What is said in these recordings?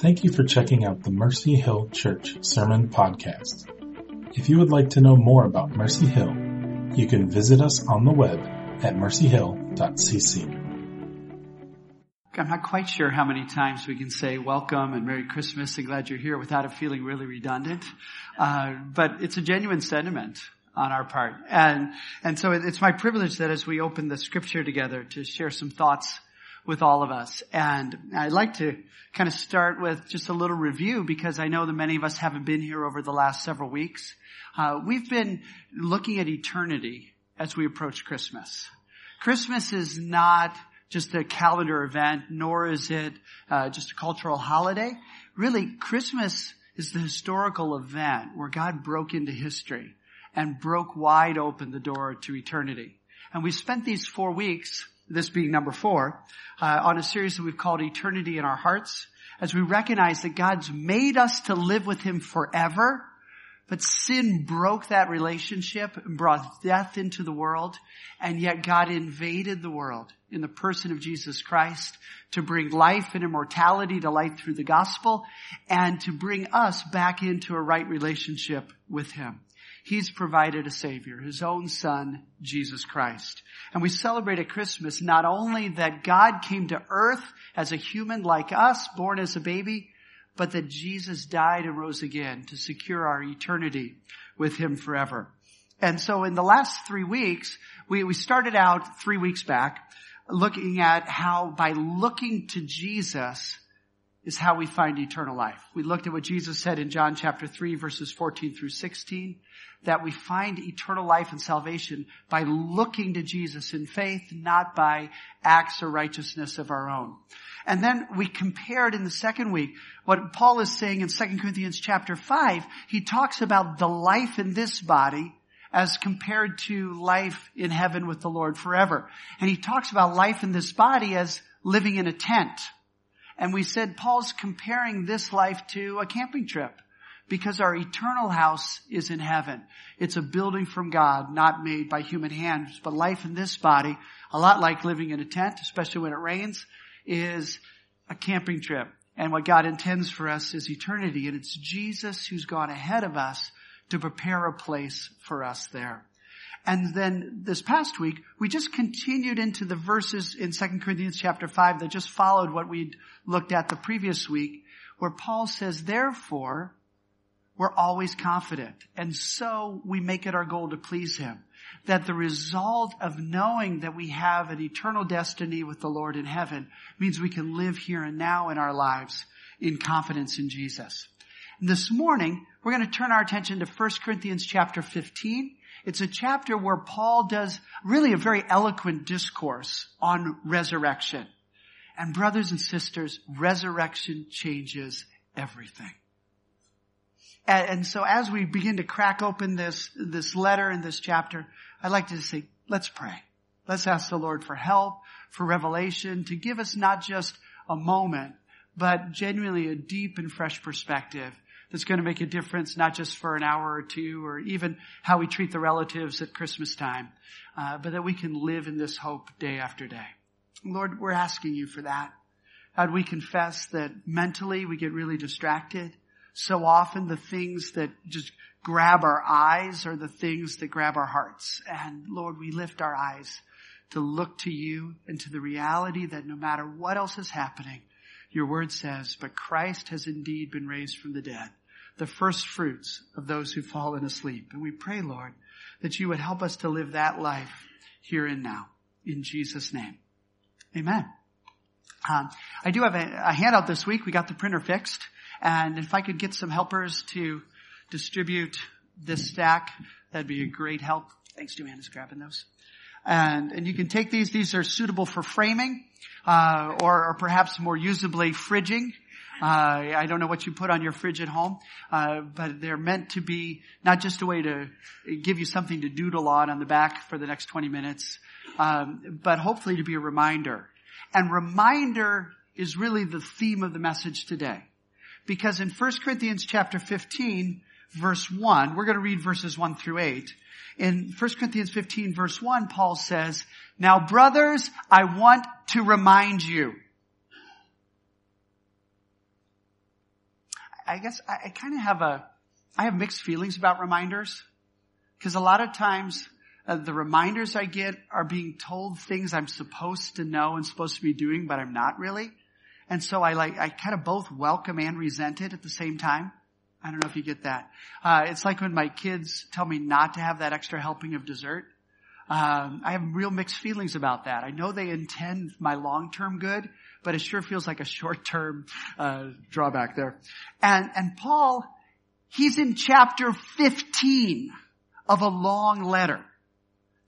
Thank you for checking out the Mercy Hill Church Sermon Podcast. If you would like to know more about Mercy Hill, you can visit us on the web at mercyhill.cc. I'm not quite sure how many times we can say welcome and Merry Christmas and glad you're here without it feeling really redundant. Uh, but it's a genuine sentiment on our part. And, and so it's my privilege that as we open the scripture together to share some thoughts with all of us. And I'd like to kind of start with just a little review because I know that many of us haven't been here over the last several weeks. Uh, we've been looking at eternity as we approach Christmas. Christmas is not just a calendar event, nor is it uh, just a cultural holiday. Really, Christmas is the historical event where God broke into history and broke wide open the door to eternity. And we spent these four weeks, this being number four, uh, on a series that we've called Eternity in Our Hearts, as we recognize that God's made us to live with Him forever, but sin broke that relationship and brought death into the world, and yet God invaded the world in the person of Jesus Christ to bring life and immortality to light through the gospel and to bring us back into a right relationship with Him. He's provided a Savior, His own Son, Jesus Christ. And we celebrate at Christmas not only that God came to earth as a human like us, born as a baby, but that Jesus died and rose again to secure our eternity with Him forever. And so in the last three weeks, we, we started out three weeks back looking at how by looking to Jesus is how we find eternal life. We looked at what Jesus said in John chapter 3 verses 14 through 16, that we find eternal life and salvation by looking to Jesus in faith, not by acts or righteousness of our own. And then we compared in the second week what Paul is saying in 2 Corinthians chapter 5. He talks about the life in this body as compared to life in heaven with the Lord forever. And he talks about life in this body as living in a tent. And we said Paul's comparing this life to a camping trip because our eternal house is in heaven. It's a building from God, not made by human hands, but life in this body, a lot like living in a tent, especially when it rains, is a camping trip. And what God intends for us is eternity. And it's Jesus who's gone ahead of us to prepare a place for us there. And then this past week, we just continued into the verses in 2 Corinthians chapter 5 that just followed what we'd looked at the previous week, where Paul says, therefore, we're always confident. And so we make it our goal to please Him. That the result of knowing that we have an eternal destiny with the Lord in heaven means we can live here and now in our lives in confidence in Jesus. This morning, we're going to turn our attention to 1 Corinthians chapter 15. It's a chapter where Paul does really a very eloquent discourse on resurrection. And brothers and sisters, resurrection changes everything. And, and, so as we begin to crack open this, this letter and this chapter, I'd like to say, let's pray. Let's ask the Lord for help, for revelation, to give us not just a moment, but genuinely a deep and fresh perspective that's going to make a difference, not just for an hour or two, or even how we treat the relatives at Christmas time, uh, but that we can live in this hope day after day. Lord, we're asking you for that. God, we confess that mentally we get really distracted. So often the things that just grab our eyes are the things that grab our hearts. And Lord, we lift our eyes to look to you and to the reality that no matter what else is happening, your word says, but Christ has indeed been raised from the dead, the first fruits of those who've fallen asleep. And we pray, Lord, that you would help us to live that life here and now. In Jesus' name. Amen. Um, I do have a, a, handout this week. We got the printer fixed. And if I could get some helpers to distribute this stack, that'd be a great help. Thanks, Joanna's grabbing those. And, and you can take these. These are suitable for framing, uh, or, or perhaps more usably fridging. Uh, I don't know what you put on your fridge at home, uh, but they're meant to be not just a way to give you something to doodle on on the back for the next 20 minutes, um, but hopefully to be a reminder. And reminder is really the theme of the message today. Because in 1 Corinthians chapter 15, verse 1, we're going to read verses 1 through 8. In 1 Corinthians 15 verse 1, Paul says, Now brothers, I want to remind you I guess I, I kind of have a, I have mixed feelings about reminders. Cause a lot of times uh, the reminders I get are being told things I'm supposed to know and supposed to be doing, but I'm not really. And so I like, I kind of both welcome and resent it at the same time. I don't know if you get that. Uh, it's like when my kids tell me not to have that extra helping of dessert. Um, I have real mixed feelings about that. I know they intend my long-term good, but it sure feels like a short-term uh, drawback there. And and Paul, he's in chapter 15 of a long letter.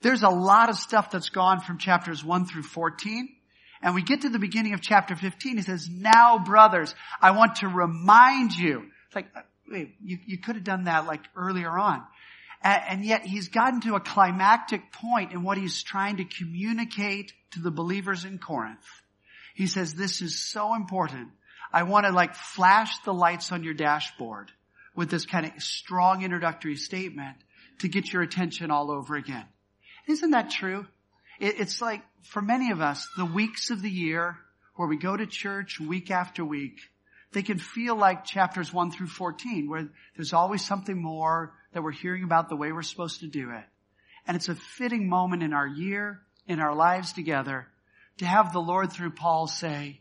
There's a lot of stuff that's gone from chapters 1 through 14. And we get to the beginning of chapter 15. He says, now brothers, I want to remind you. It's like, wait, you, you could have done that like earlier on. And, and yet he's gotten to a climactic point in what he's trying to communicate to the believers in Corinth. He says, this is so important. I want to like flash the lights on your dashboard with this kind of strong introductory statement to get your attention all over again. Isn't that true? It's like for many of us, the weeks of the year where we go to church week after week, they can feel like chapters 1 through 14 where there's always something more that we're hearing about the way we're supposed to do it. And it's a fitting moment in our year, in our lives together, to have the Lord through Paul say,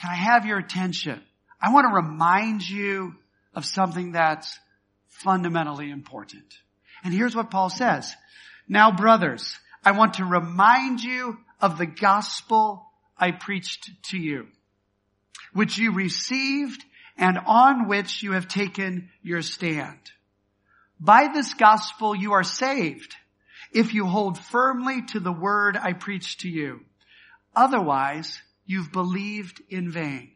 can I have your attention? I want to remind you of something that's fundamentally important. And here's what Paul says. Now brothers, I want to remind you of the gospel I preached to you, which you received and on which you have taken your stand. By this gospel you are saved if you hold firmly to the word I preach to you. Otherwise, you've believed in vain.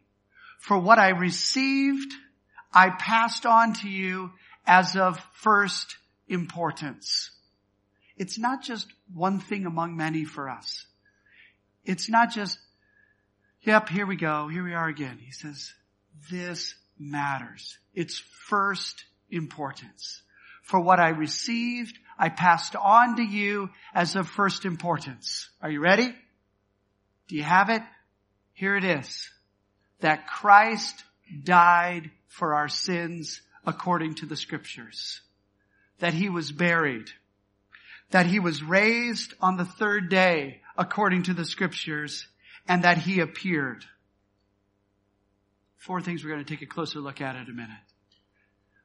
For what I received, I passed on to you as of first importance. It's not just one thing among many for us. It's not just, yep, here we go, here we are again. He says, this matters. It's first importance. For what I received, I passed on to you as of first importance. Are you ready? Do you have it? Here it is. That Christ died for our sins according to the scriptures. That he was buried. That he was raised on the third day according to the scriptures and that he appeared. Four things we're going to take a closer look at in a minute.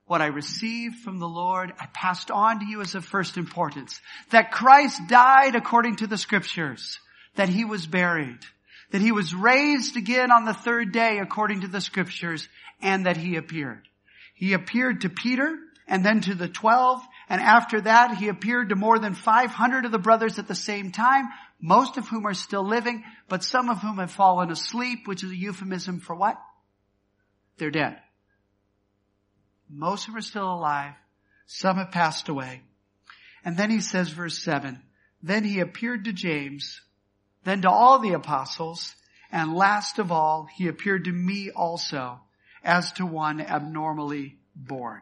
What I received from the Lord, I passed on to you as of first importance. That Christ died according to the scriptures. That he was buried. That he was raised again on the third day according to the scriptures and that he appeared. He appeared to Peter and then to the twelve and after that he appeared to more than 500 of the brothers at the same time, most of whom are still living, but some of whom have fallen asleep, which is a euphemism for what? They're dead. Most of them are still alive. Some have passed away. And then he says verse 7, Then he appeared to James, then to all the apostles, and last of all, he appeared to me also, as to one abnormally born.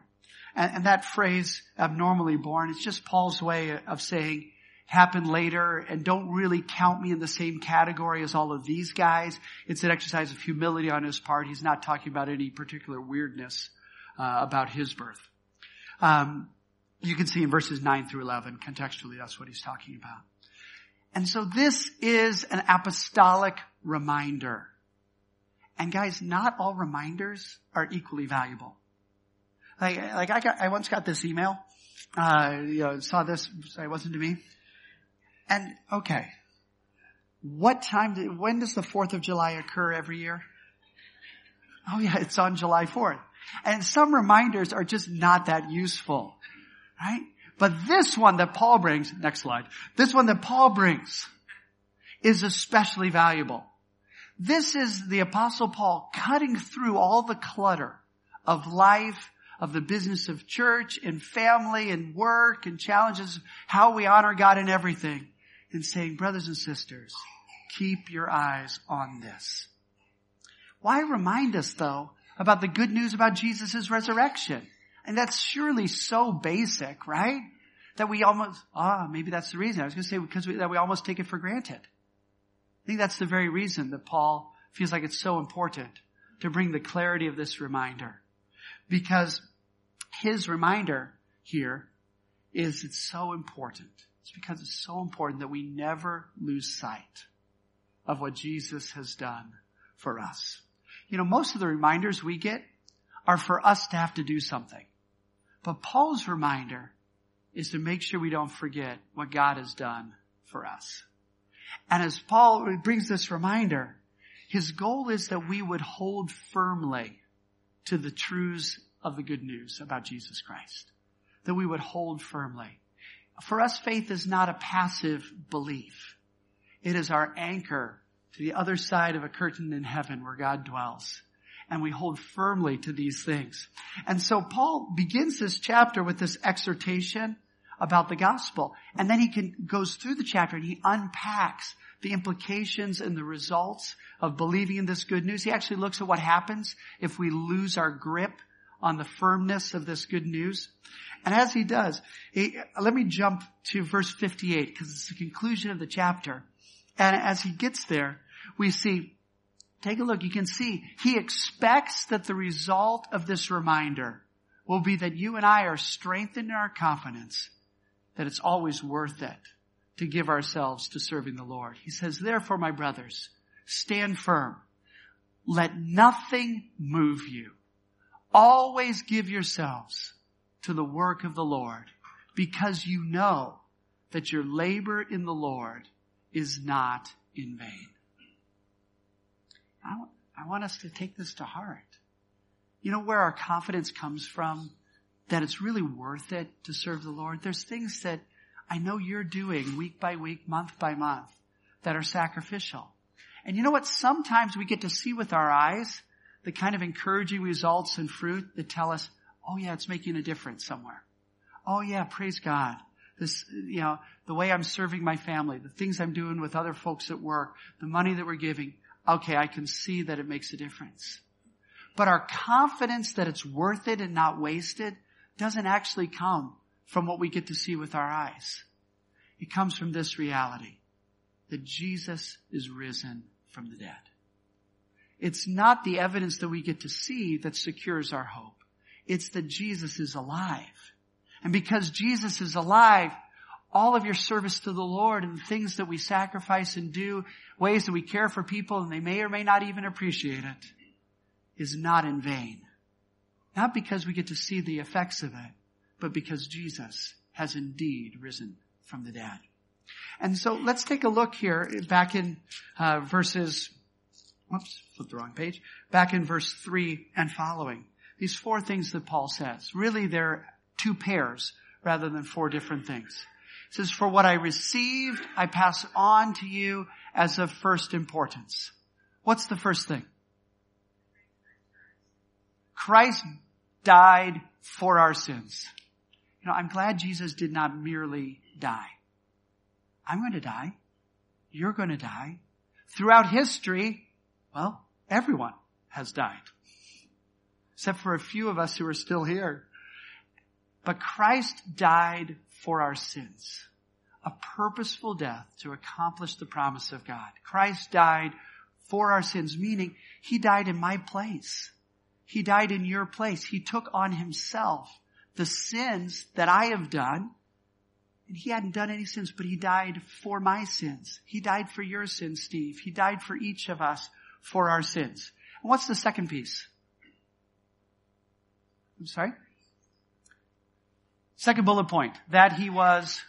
And, and that phrase, abnormally born, it's just Paul's way of saying, happened later and don't really count me in the same category as all of these guys. It's an exercise of humility on his part. He's not talking about any particular weirdness uh, about his birth. Um, you can see in verses 9 through 11, contextually, that's what he's talking about. And so this is an apostolic reminder. And guys, not all reminders are equally valuable. Like, like I got, I once got this email, uh, you know, saw this, it wasn't to me. And, okay. What time, did, when does the 4th of July occur every year? Oh yeah, it's on July 4th. And some reminders are just not that useful. Right? But this one that Paul brings, next slide, this one that Paul brings is especially valuable. This is the apostle Paul cutting through all the clutter of life, of the business of church and family and work and challenges, how we honor God in everything and saying, brothers and sisters, keep your eyes on this. Why remind us though about the good news about Jesus' resurrection. And that's surely so basic, right? That we almost, ah, maybe that's the reason. I was going to say because we, that we almost take it for granted. I think that's the very reason that Paul feels like it's so important to bring the clarity of this reminder. Because his reminder here is it's so important. It's because it's so important that we never lose sight of what Jesus has done for us. You know, most of the reminders we get are for us to have to do something. But Paul's reminder is to make sure we don't forget what God has done for us. And as Paul brings this reminder, his goal is that we would hold firmly to the truths of the good news about Jesus Christ. That we would hold firmly. For us, faith is not a passive belief. It is our anchor to the other side of a curtain in heaven where God dwells. And we hold firmly to these things. And so Paul begins this chapter with this exhortation about the gospel. And then he can, goes through the chapter and he unpacks the implications and the results of believing in this good news. He actually looks at what happens if we lose our grip on the firmness of this good news. And as he does, he, let me jump to verse 58 because it's the conclusion of the chapter. And as he gets there, we see, take a look, you can see he expects that the result of this reminder will be that you and I are strengthened in our confidence that it's always worth it to give ourselves to serving the Lord. He says, therefore, my brothers, stand firm. Let nothing move you. Always give yourselves to the work of the Lord because you know that your labor in the Lord is not in vain. I, I want us to take this to heart. You know where our confidence comes from that it's really worth it to serve the Lord? There's things that I know you're doing week by week, month by month that are sacrificial. And you know what? Sometimes we get to see with our eyes the kind of encouraging results and fruit that tell us, oh yeah, it's making a difference somewhere. Oh yeah, praise God. This, you know, the way I'm serving my family, the things I'm doing with other folks at work, the money that we're giving. Okay, I can see that it makes a difference. But our confidence that it's worth it and not wasted doesn't actually come from what we get to see with our eyes. It comes from this reality that Jesus is risen from the dead. It's not the evidence that we get to see that secures our hope. It's that Jesus is alive. And because Jesus is alive, all of your service to the Lord and the things that we sacrifice and do, ways that we care for people and they may or may not even appreciate it, is not in vain. Not because we get to see the effects of it, but because Jesus has indeed risen from the dead. And so let's take a look here back in uh, verses, whoops, flip the wrong page, back in verse 3 and following. These four things that Paul says, really they're two pairs rather than four different things. He says, for what I received, I pass on to you as of first importance. What's the first thing? Christ died for our sins. You know, I'm glad Jesus did not merely die. I'm going to die. You're going to die. Throughout history, well, everyone has died. Except for a few of us who are still here. But Christ died for our sins. A purposeful death to accomplish the promise of God. Christ died for our sins, meaning He died in my place. He died in your place. He took on Himself the sins that I have done. And he hadn't done any sins, but he died for my sins. He died for your sins, Steve. He died for each of us for our sins. And what's the second piece? I'm sorry? Second bullet point, that he was,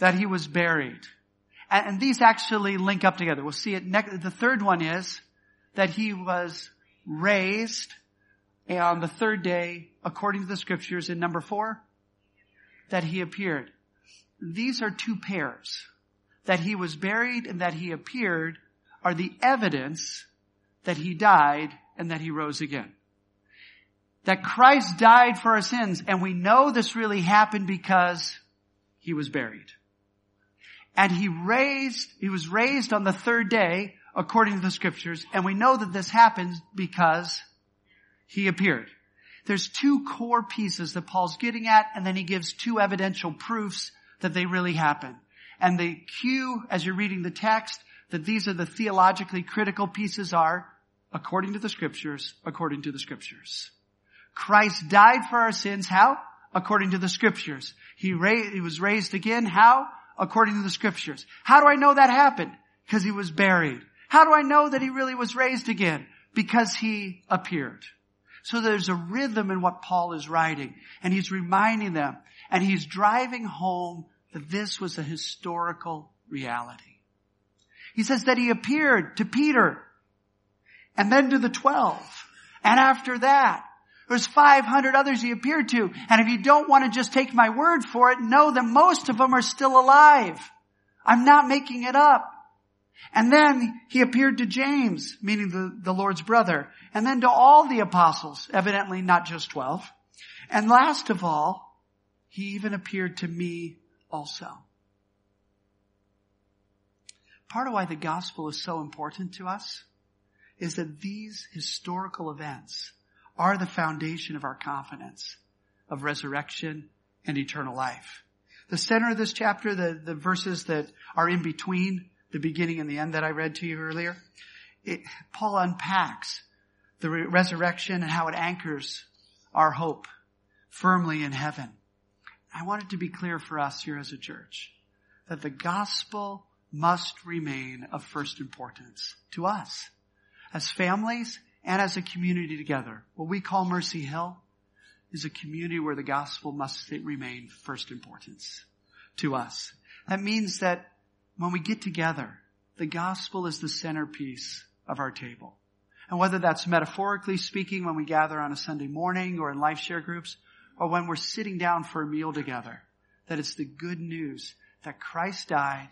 that he was buried. And, and these actually link up together. We'll see it next. The third one is that he was raised on the third day, according to the scriptures in number four, that he appeared. These are two pairs. That he was buried and that he appeared are the evidence that he died and that he rose again. That Christ died for our sins and we know this really happened because he was buried. And he raised, he was raised on the third day according to the scriptures and we know that this happens because he appeared. There's two core pieces that Paul's getting at, and then he gives two evidential proofs that they really happen. And the cue, as you're reading the text, that these are the theologically critical pieces are, according to the scriptures, according to the scriptures. Christ died for our sins. How? According to the scriptures. He, ra- he was raised again. How? According to the scriptures. How do I know that happened? Because he was buried. How do I know that he really was raised again? Because he appeared. So there's a rhythm in what Paul is writing and he's reminding them and he's driving home that this was a historical reality. He says that he appeared to Peter and then to the twelve. And after that, there's 500 others he appeared to. And if you don't want to just take my word for it, know that most of them are still alive. I'm not making it up. And then he appeared to James, meaning the, the Lord's brother, and then to all the apostles, evidently not just 12. And last of all, he even appeared to me also. Part of why the gospel is so important to us is that these historical events are the foundation of our confidence of resurrection and eternal life. The center of this chapter, the, the verses that are in between the beginning and the end that I read to you earlier, it, Paul unpacks the re- resurrection and how it anchors our hope firmly in heaven. I want it to be clear for us here as a church that the gospel must remain of first importance to us as families and as a community together. What we call Mercy Hill is a community where the gospel must remain first importance to us. That means that when we get together, the gospel is the centerpiece of our table. And whether that's metaphorically speaking when we gather on a Sunday morning or in life share groups, or when we're sitting down for a meal together, that it's the good news that Christ died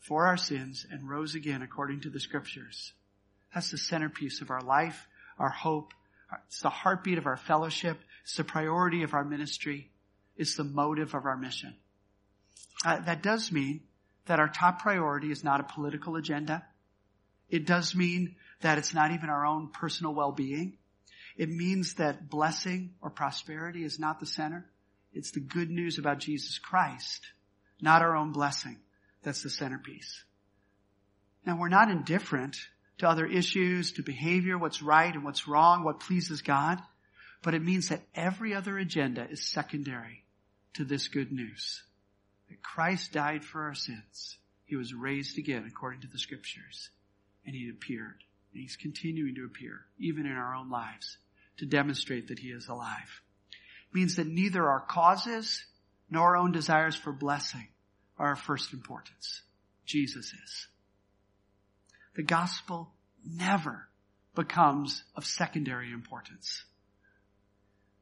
for our sins and rose again according to the scriptures. That's the centerpiece of our life, our hope. It's the heartbeat of our fellowship. It's the priority of our ministry. It's the motive of our mission. Uh, that does mean that our top priority is not a political agenda. It does mean that it's not even our own personal well-being. It means that blessing or prosperity is not the center. It's the good news about Jesus Christ, not our own blessing. That's the centerpiece. Now we're not indifferent to other issues, to behavior, what's right and what's wrong, what pleases God. But it means that every other agenda is secondary to this good news. That Christ died for our sins. He was raised again according to the scriptures. And he appeared. And he's continuing to appear, even in our own lives, to demonstrate that he is alive. It means that neither our causes nor our own desires for blessing are of first importance. Jesus is the gospel never becomes of secondary importance.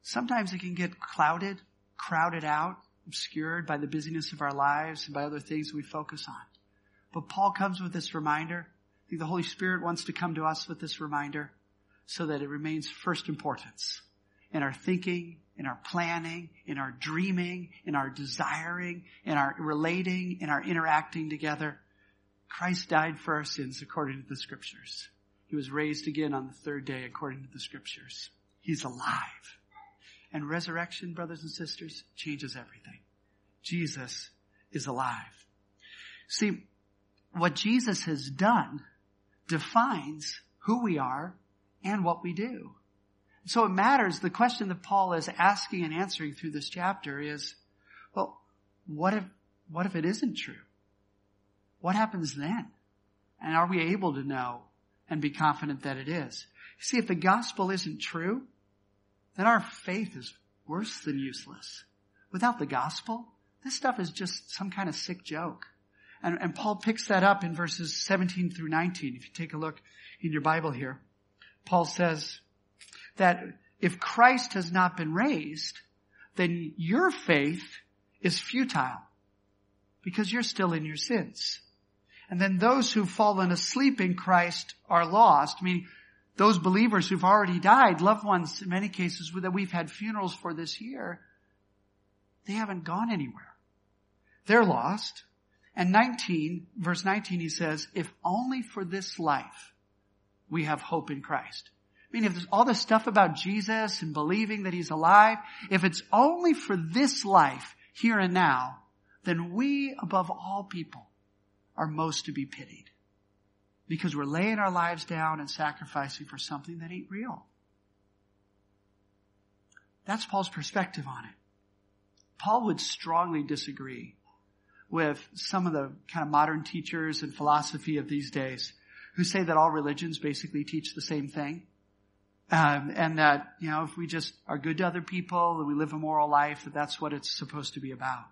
Sometimes it can get clouded, crowded out, obscured by the busyness of our lives and by other things we focus on. But Paul comes with this reminder. I think the Holy Spirit wants to come to us with this reminder so that it remains first importance in our thinking, in our planning, in our dreaming, in our desiring, in our relating, in our interacting together. Christ died for our sins according to the scriptures. He was raised again on the third day according to the scriptures. He's alive. And resurrection, brothers and sisters, changes everything. Jesus is alive. See, what Jesus has done defines who we are and what we do. So it matters. The question that Paul is asking and answering through this chapter is, well, what if, what if it isn't true? What happens then? And are we able to know and be confident that it is? See, if the gospel isn't true, then our faith is worse than useless. Without the gospel, this stuff is just some kind of sick joke. And, and Paul picks that up in verses 17 through 19. If you take a look in your Bible here, Paul says that if Christ has not been raised, then your faith is futile because you're still in your sins. And then those who've fallen asleep in Christ are lost, meaning those believers who've already died, loved ones in many cases that we've had funerals for this year, they haven't gone anywhere. They're lost. And 19, verse 19, he says, if only for this life we have hope in Christ. I mean, if there's all this stuff about Jesus and believing that he's alive, if it's only for this life, here and now, then we, above all people, are most to be pitied. because we're laying our lives down and sacrificing for something that ain't real. That's Paul's perspective on it. Paul would strongly disagree with some of the kind of modern teachers and philosophy of these days who say that all religions basically teach the same thing. Um, and that, you know, if we just are good to other people and we live a moral life, that that's what it's supposed to be about.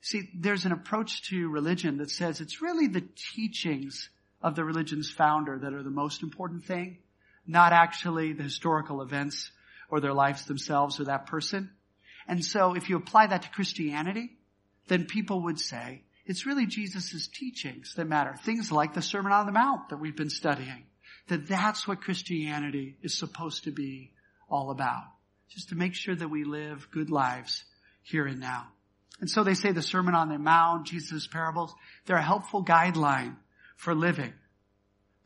See, there's an approach to religion that says it's really the teachings of the religion's founder that are the most important thing, not actually the historical events or their lives themselves or that person. And so if you apply that to Christianity, then people would say it's really Jesus' teachings that matter. Things like the Sermon on the Mount that we've been studying that that's what Christianity is supposed to be all about. Just to make sure that we live good lives here and now. And so they say the Sermon on the Mount, Jesus' parables, they're a helpful guideline for living.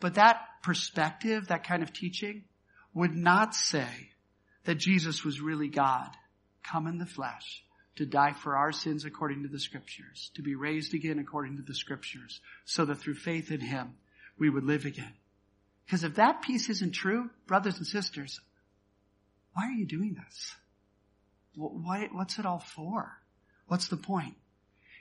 But that perspective, that kind of teaching, would not say that Jesus was really God, come in the flesh, to die for our sins according to the scriptures, to be raised again according to the scriptures, so that through faith in Him, we would live again. Because if that piece isn't true, brothers and sisters, why are you doing this? what's it all for? What's the point?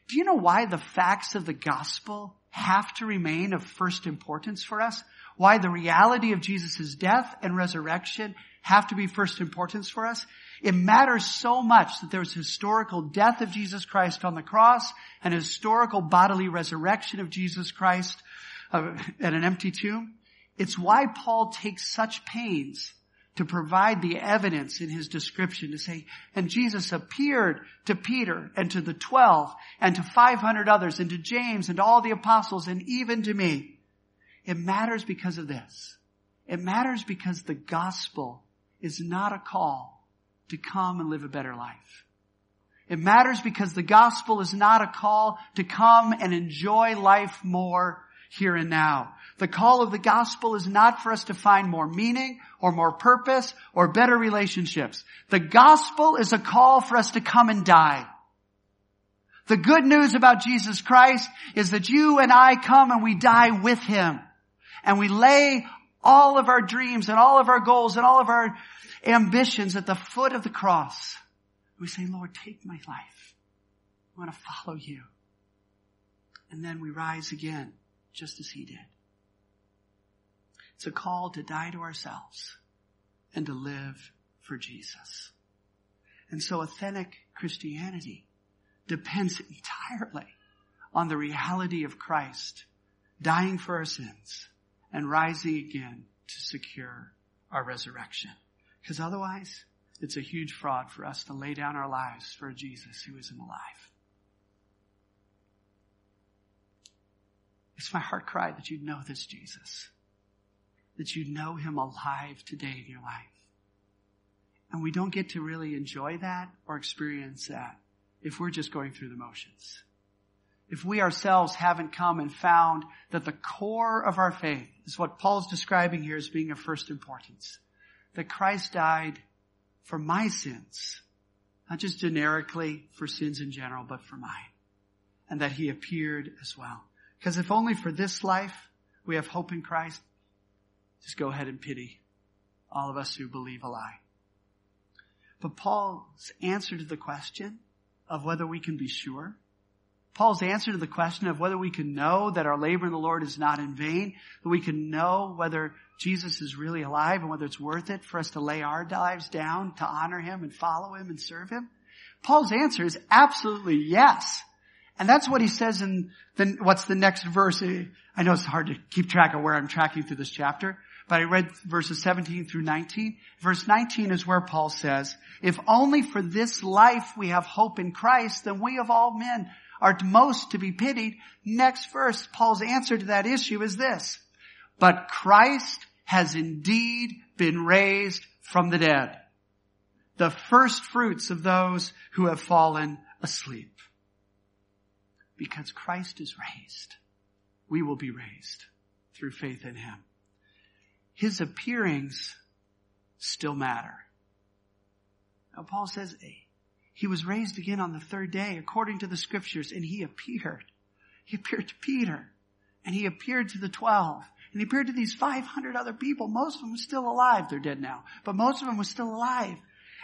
Do you know why the facts of the gospel have to remain of first importance for us? Why the reality of Jesus' death and resurrection have to be first importance for us? It matters so much that there's historical death of Jesus Christ on the cross and historical bodily resurrection of Jesus Christ uh, at an empty tomb it's why Paul takes such pains to provide the evidence in his description to say, and Jesus appeared to Peter and to the twelve and to 500 others and to James and all the apostles and even to me. It matters because of this. It matters because the gospel is not a call to come and live a better life. It matters because the gospel is not a call to come and enjoy life more here and now. The call of the gospel is not for us to find more meaning or more purpose or better relationships. The gospel is a call for us to come and die. The good news about Jesus Christ is that you and I come and we die with Him. And we lay all of our dreams and all of our goals and all of our ambitions at the foot of the cross. We say, Lord, take my life. I want to follow you. And then we rise again just as he did. It's a call to die to ourselves and to live for Jesus. And so authentic Christianity depends entirely on the reality of Christ dying for our sins and rising again to secure our resurrection. Because otherwise, it's a huge fraud for us to lay down our lives for a Jesus who isn't alive. It's my heart cry that you know this Jesus. That you know him alive today in your life. And we don't get to really enjoy that or experience that if we're just going through the motions. If we ourselves haven't come and found that the core of our faith is what Paul's describing here as being of first importance. That Christ died for my sins. Not just generically for sins in general, but for mine. And that he appeared as well. Because if only for this life we have hope in Christ, just go ahead and pity all of us who believe a lie. But Paul's answer to the question of whether we can be sure, Paul's answer to the question of whether we can know that our labor in the Lord is not in vain, that we can know whether Jesus is really alive and whether it's worth it for us to lay our lives down to honor Him and follow Him and serve Him? Paul's answer is absolutely yes. And that's what he says in the, what's the next verse. I know it's hard to keep track of where I'm tracking through this chapter, but I read verses 17 through 19. Verse 19 is where Paul says, if only for this life we have hope in Christ, then we of all men are most to be pitied. Next verse, Paul's answer to that issue is this, but Christ has indeed been raised from the dead, the first fruits of those who have fallen asleep because Christ is raised. We will be raised through faith in Him. His appearings still matter. Now Paul says he was raised again on the third day according to the scriptures and he appeared. He appeared to Peter and he appeared to the twelve And he appeared to these 500 other people. Most of them were still alive. They're dead now. But most of them were still alive.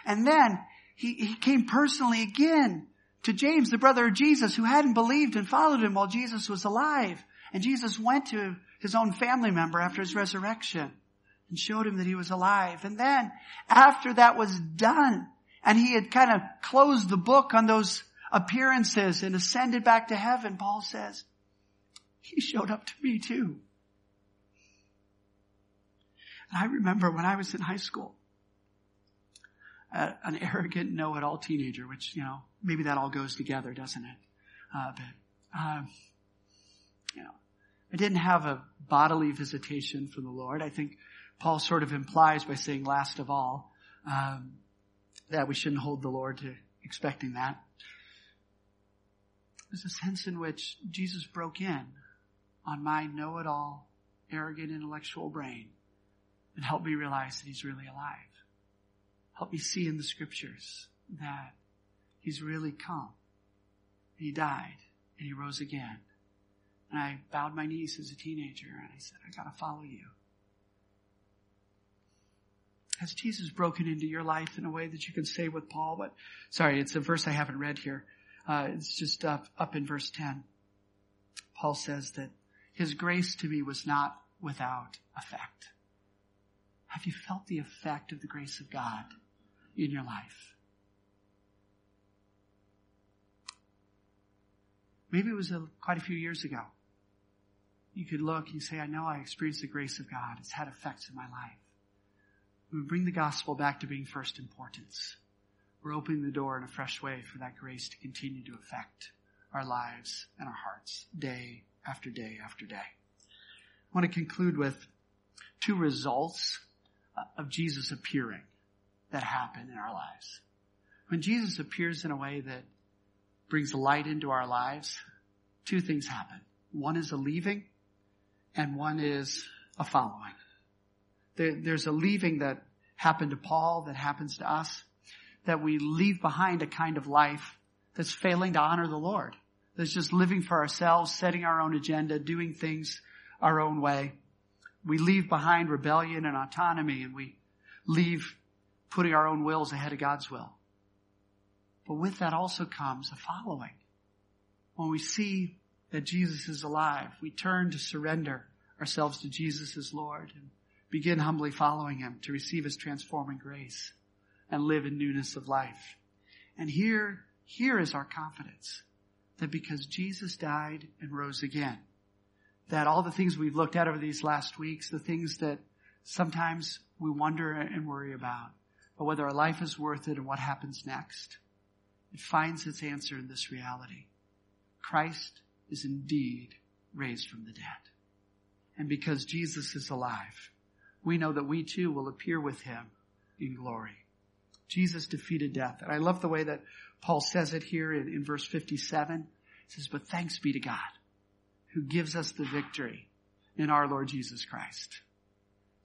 And then he, he came personally again to James, the brother of Jesus, who hadn't believed and followed him while Jesus was alive. And Jesus went to his own family member after his resurrection and showed him that he was alive. And then after that was done and he had kind of closed the book on those appearances and ascended back to heaven, Paul says, he showed up to me too. And I remember when I was in high school, an arrogant know-it-all teenager, which, you know, maybe that all goes together, doesn't it? Uh, but, uh, you know, I didn't have a bodily visitation from the Lord. I think Paul sort of implies by saying last of all, um, that we shouldn't hold the Lord to expecting that. There's a sense in which Jesus broke in on my know-it-all, arrogant intellectual brain and helped me realize that he's really alive. Help me see in the scriptures that he's really come. He died and he rose again. And I bowed my knees as a teenager and I said, I gotta follow you. Has Jesus broken into your life in a way that you can say with Paul? But sorry, it's a verse I haven't read here. Uh, it's just up, up in verse 10. Paul says that his grace to me was not without effect. Have you felt the effect of the grace of God in your life? Maybe it was a, quite a few years ago. You could look and say, I know I experienced the grace of God. It's had effects in my life. We bring the gospel back to being first importance. We're opening the door in a fresh way for that grace to continue to affect our lives and our hearts day after day after day. I want to conclude with two results of Jesus appearing that happen in our lives. When Jesus appears in a way that brings light into our lives, two things happen. One is a leaving and one is a following. There, there's a leaving that happened to Paul that happens to us, that we leave behind a kind of life that's failing to honor the Lord. That's just living for ourselves, setting our own agenda, doing things our own way. We leave behind rebellion and autonomy and we leave putting our own wills ahead of God's will. But with that also comes a following. When we see that Jesus is alive, we turn to surrender ourselves to Jesus as Lord and begin humbly following Him to receive His transforming grace and live in newness of life. And here, here is our confidence that because Jesus died and rose again, that all the things we've looked at over these last weeks, the things that sometimes we wonder and worry about, but whether our life is worth it and what happens next, it finds its answer in this reality. Christ is indeed raised from the dead. And because Jesus is alive, we know that we too will appear with him in glory. Jesus defeated death. And I love the way that Paul says it here in, in verse 57. He says, but thanks be to God who gives us the victory in our Lord Jesus Christ.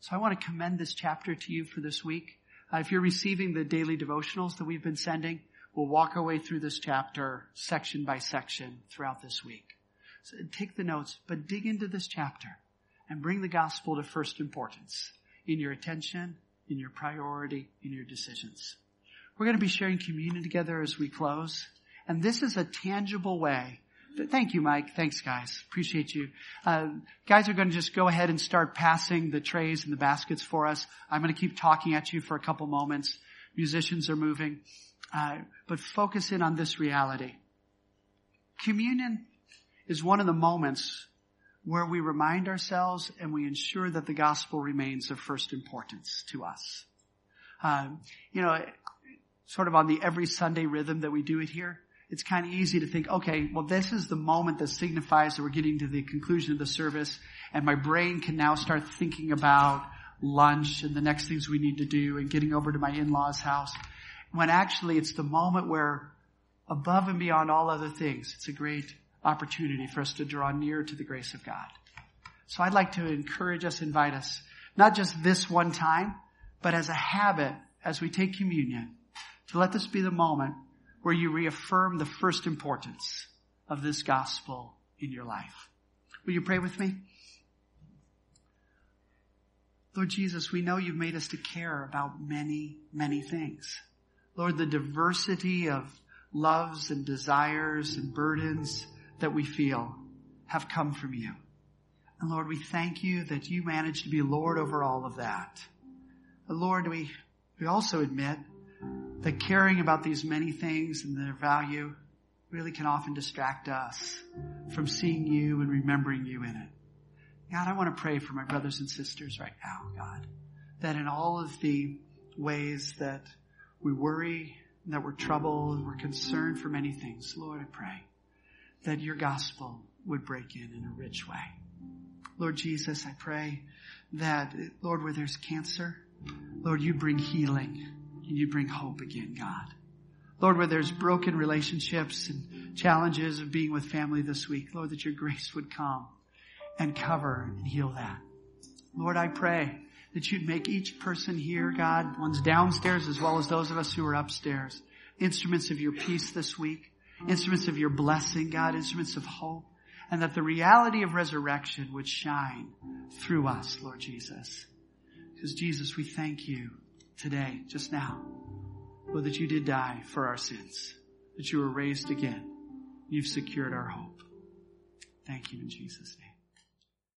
So I want to commend this chapter to you for this week. Uh, if you're receiving the daily devotionals that we've been sending, we'll walk our way through this chapter section by section throughout this week. So take the notes, but dig into this chapter and bring the gospel to first importance in your attention, in your priority, in your decisions. We're going to be sharing communion together as we close. And this is a tangible way Thank you, Mike. Thanks, guys. Appreciate you. Uh, guys are going to just go ahead and start passing the trays and the baskets for us. I'm going to keep talking at you for a couple moments. Musicians are moving. Uh, but focus in on this reality. Communion is one of the moments where we remind ourselves and we ensure that the gospel remains of first importance to us. Uh, you know, sort of on the every Sunday rhythm that we do it here it's kind of easy to think, okay, well this is the moment that signifies that we're getting to the conclusion of the service and my brain can now start thinking about lunch and the next things we need to do and getting over to my in-laws house. When actually it's the moment where above and beyond all other things, it's a great opportunity for us to draw near to the grace of God. So I'd like to encourage us, invite us, not just this one time, but as a habit as we take communion, to let this be the moment where you reaffirm the first importance of this gospel in your life. Will you pray with me? Lord Jesus, we know you've made us to care about many, many things. Lord, the diversity of loves and desires and burdens that we feel have come from you. And Lord, we thank you that you manage to be Lord over all of that. But Lord, we, we also admit that caring about these many things and their value really can often distract us from seeing you and remembering you in it. God, I want to pray for my brothers and sisters right now, God, that in all of the ways that we worry, that we're troubled, we're concerned for many things, Lord, I pray that your gospel would break in in a rich way. Lord Jesus, I pray that, Lord, where there's cancer, Lord, you bring healing and you bring hope again, God. Lord, where there's broken relationships and challenges of being with family this week, Lord, that your grace would come and cover and heal that. Lord, I pray that you'd make each person here, God, ones downstairs as well as those of us who are upstairs, instruments of your peace this week, instruments of your blessing, God, instruments of hope, and that the reality of resurrection would shine through us, Lord Jesus. Because Jesus, we thank you today, just now, Lord, that you did die for our sins, that you were raised again. You've secured our hope. Thank you in Jesus' name.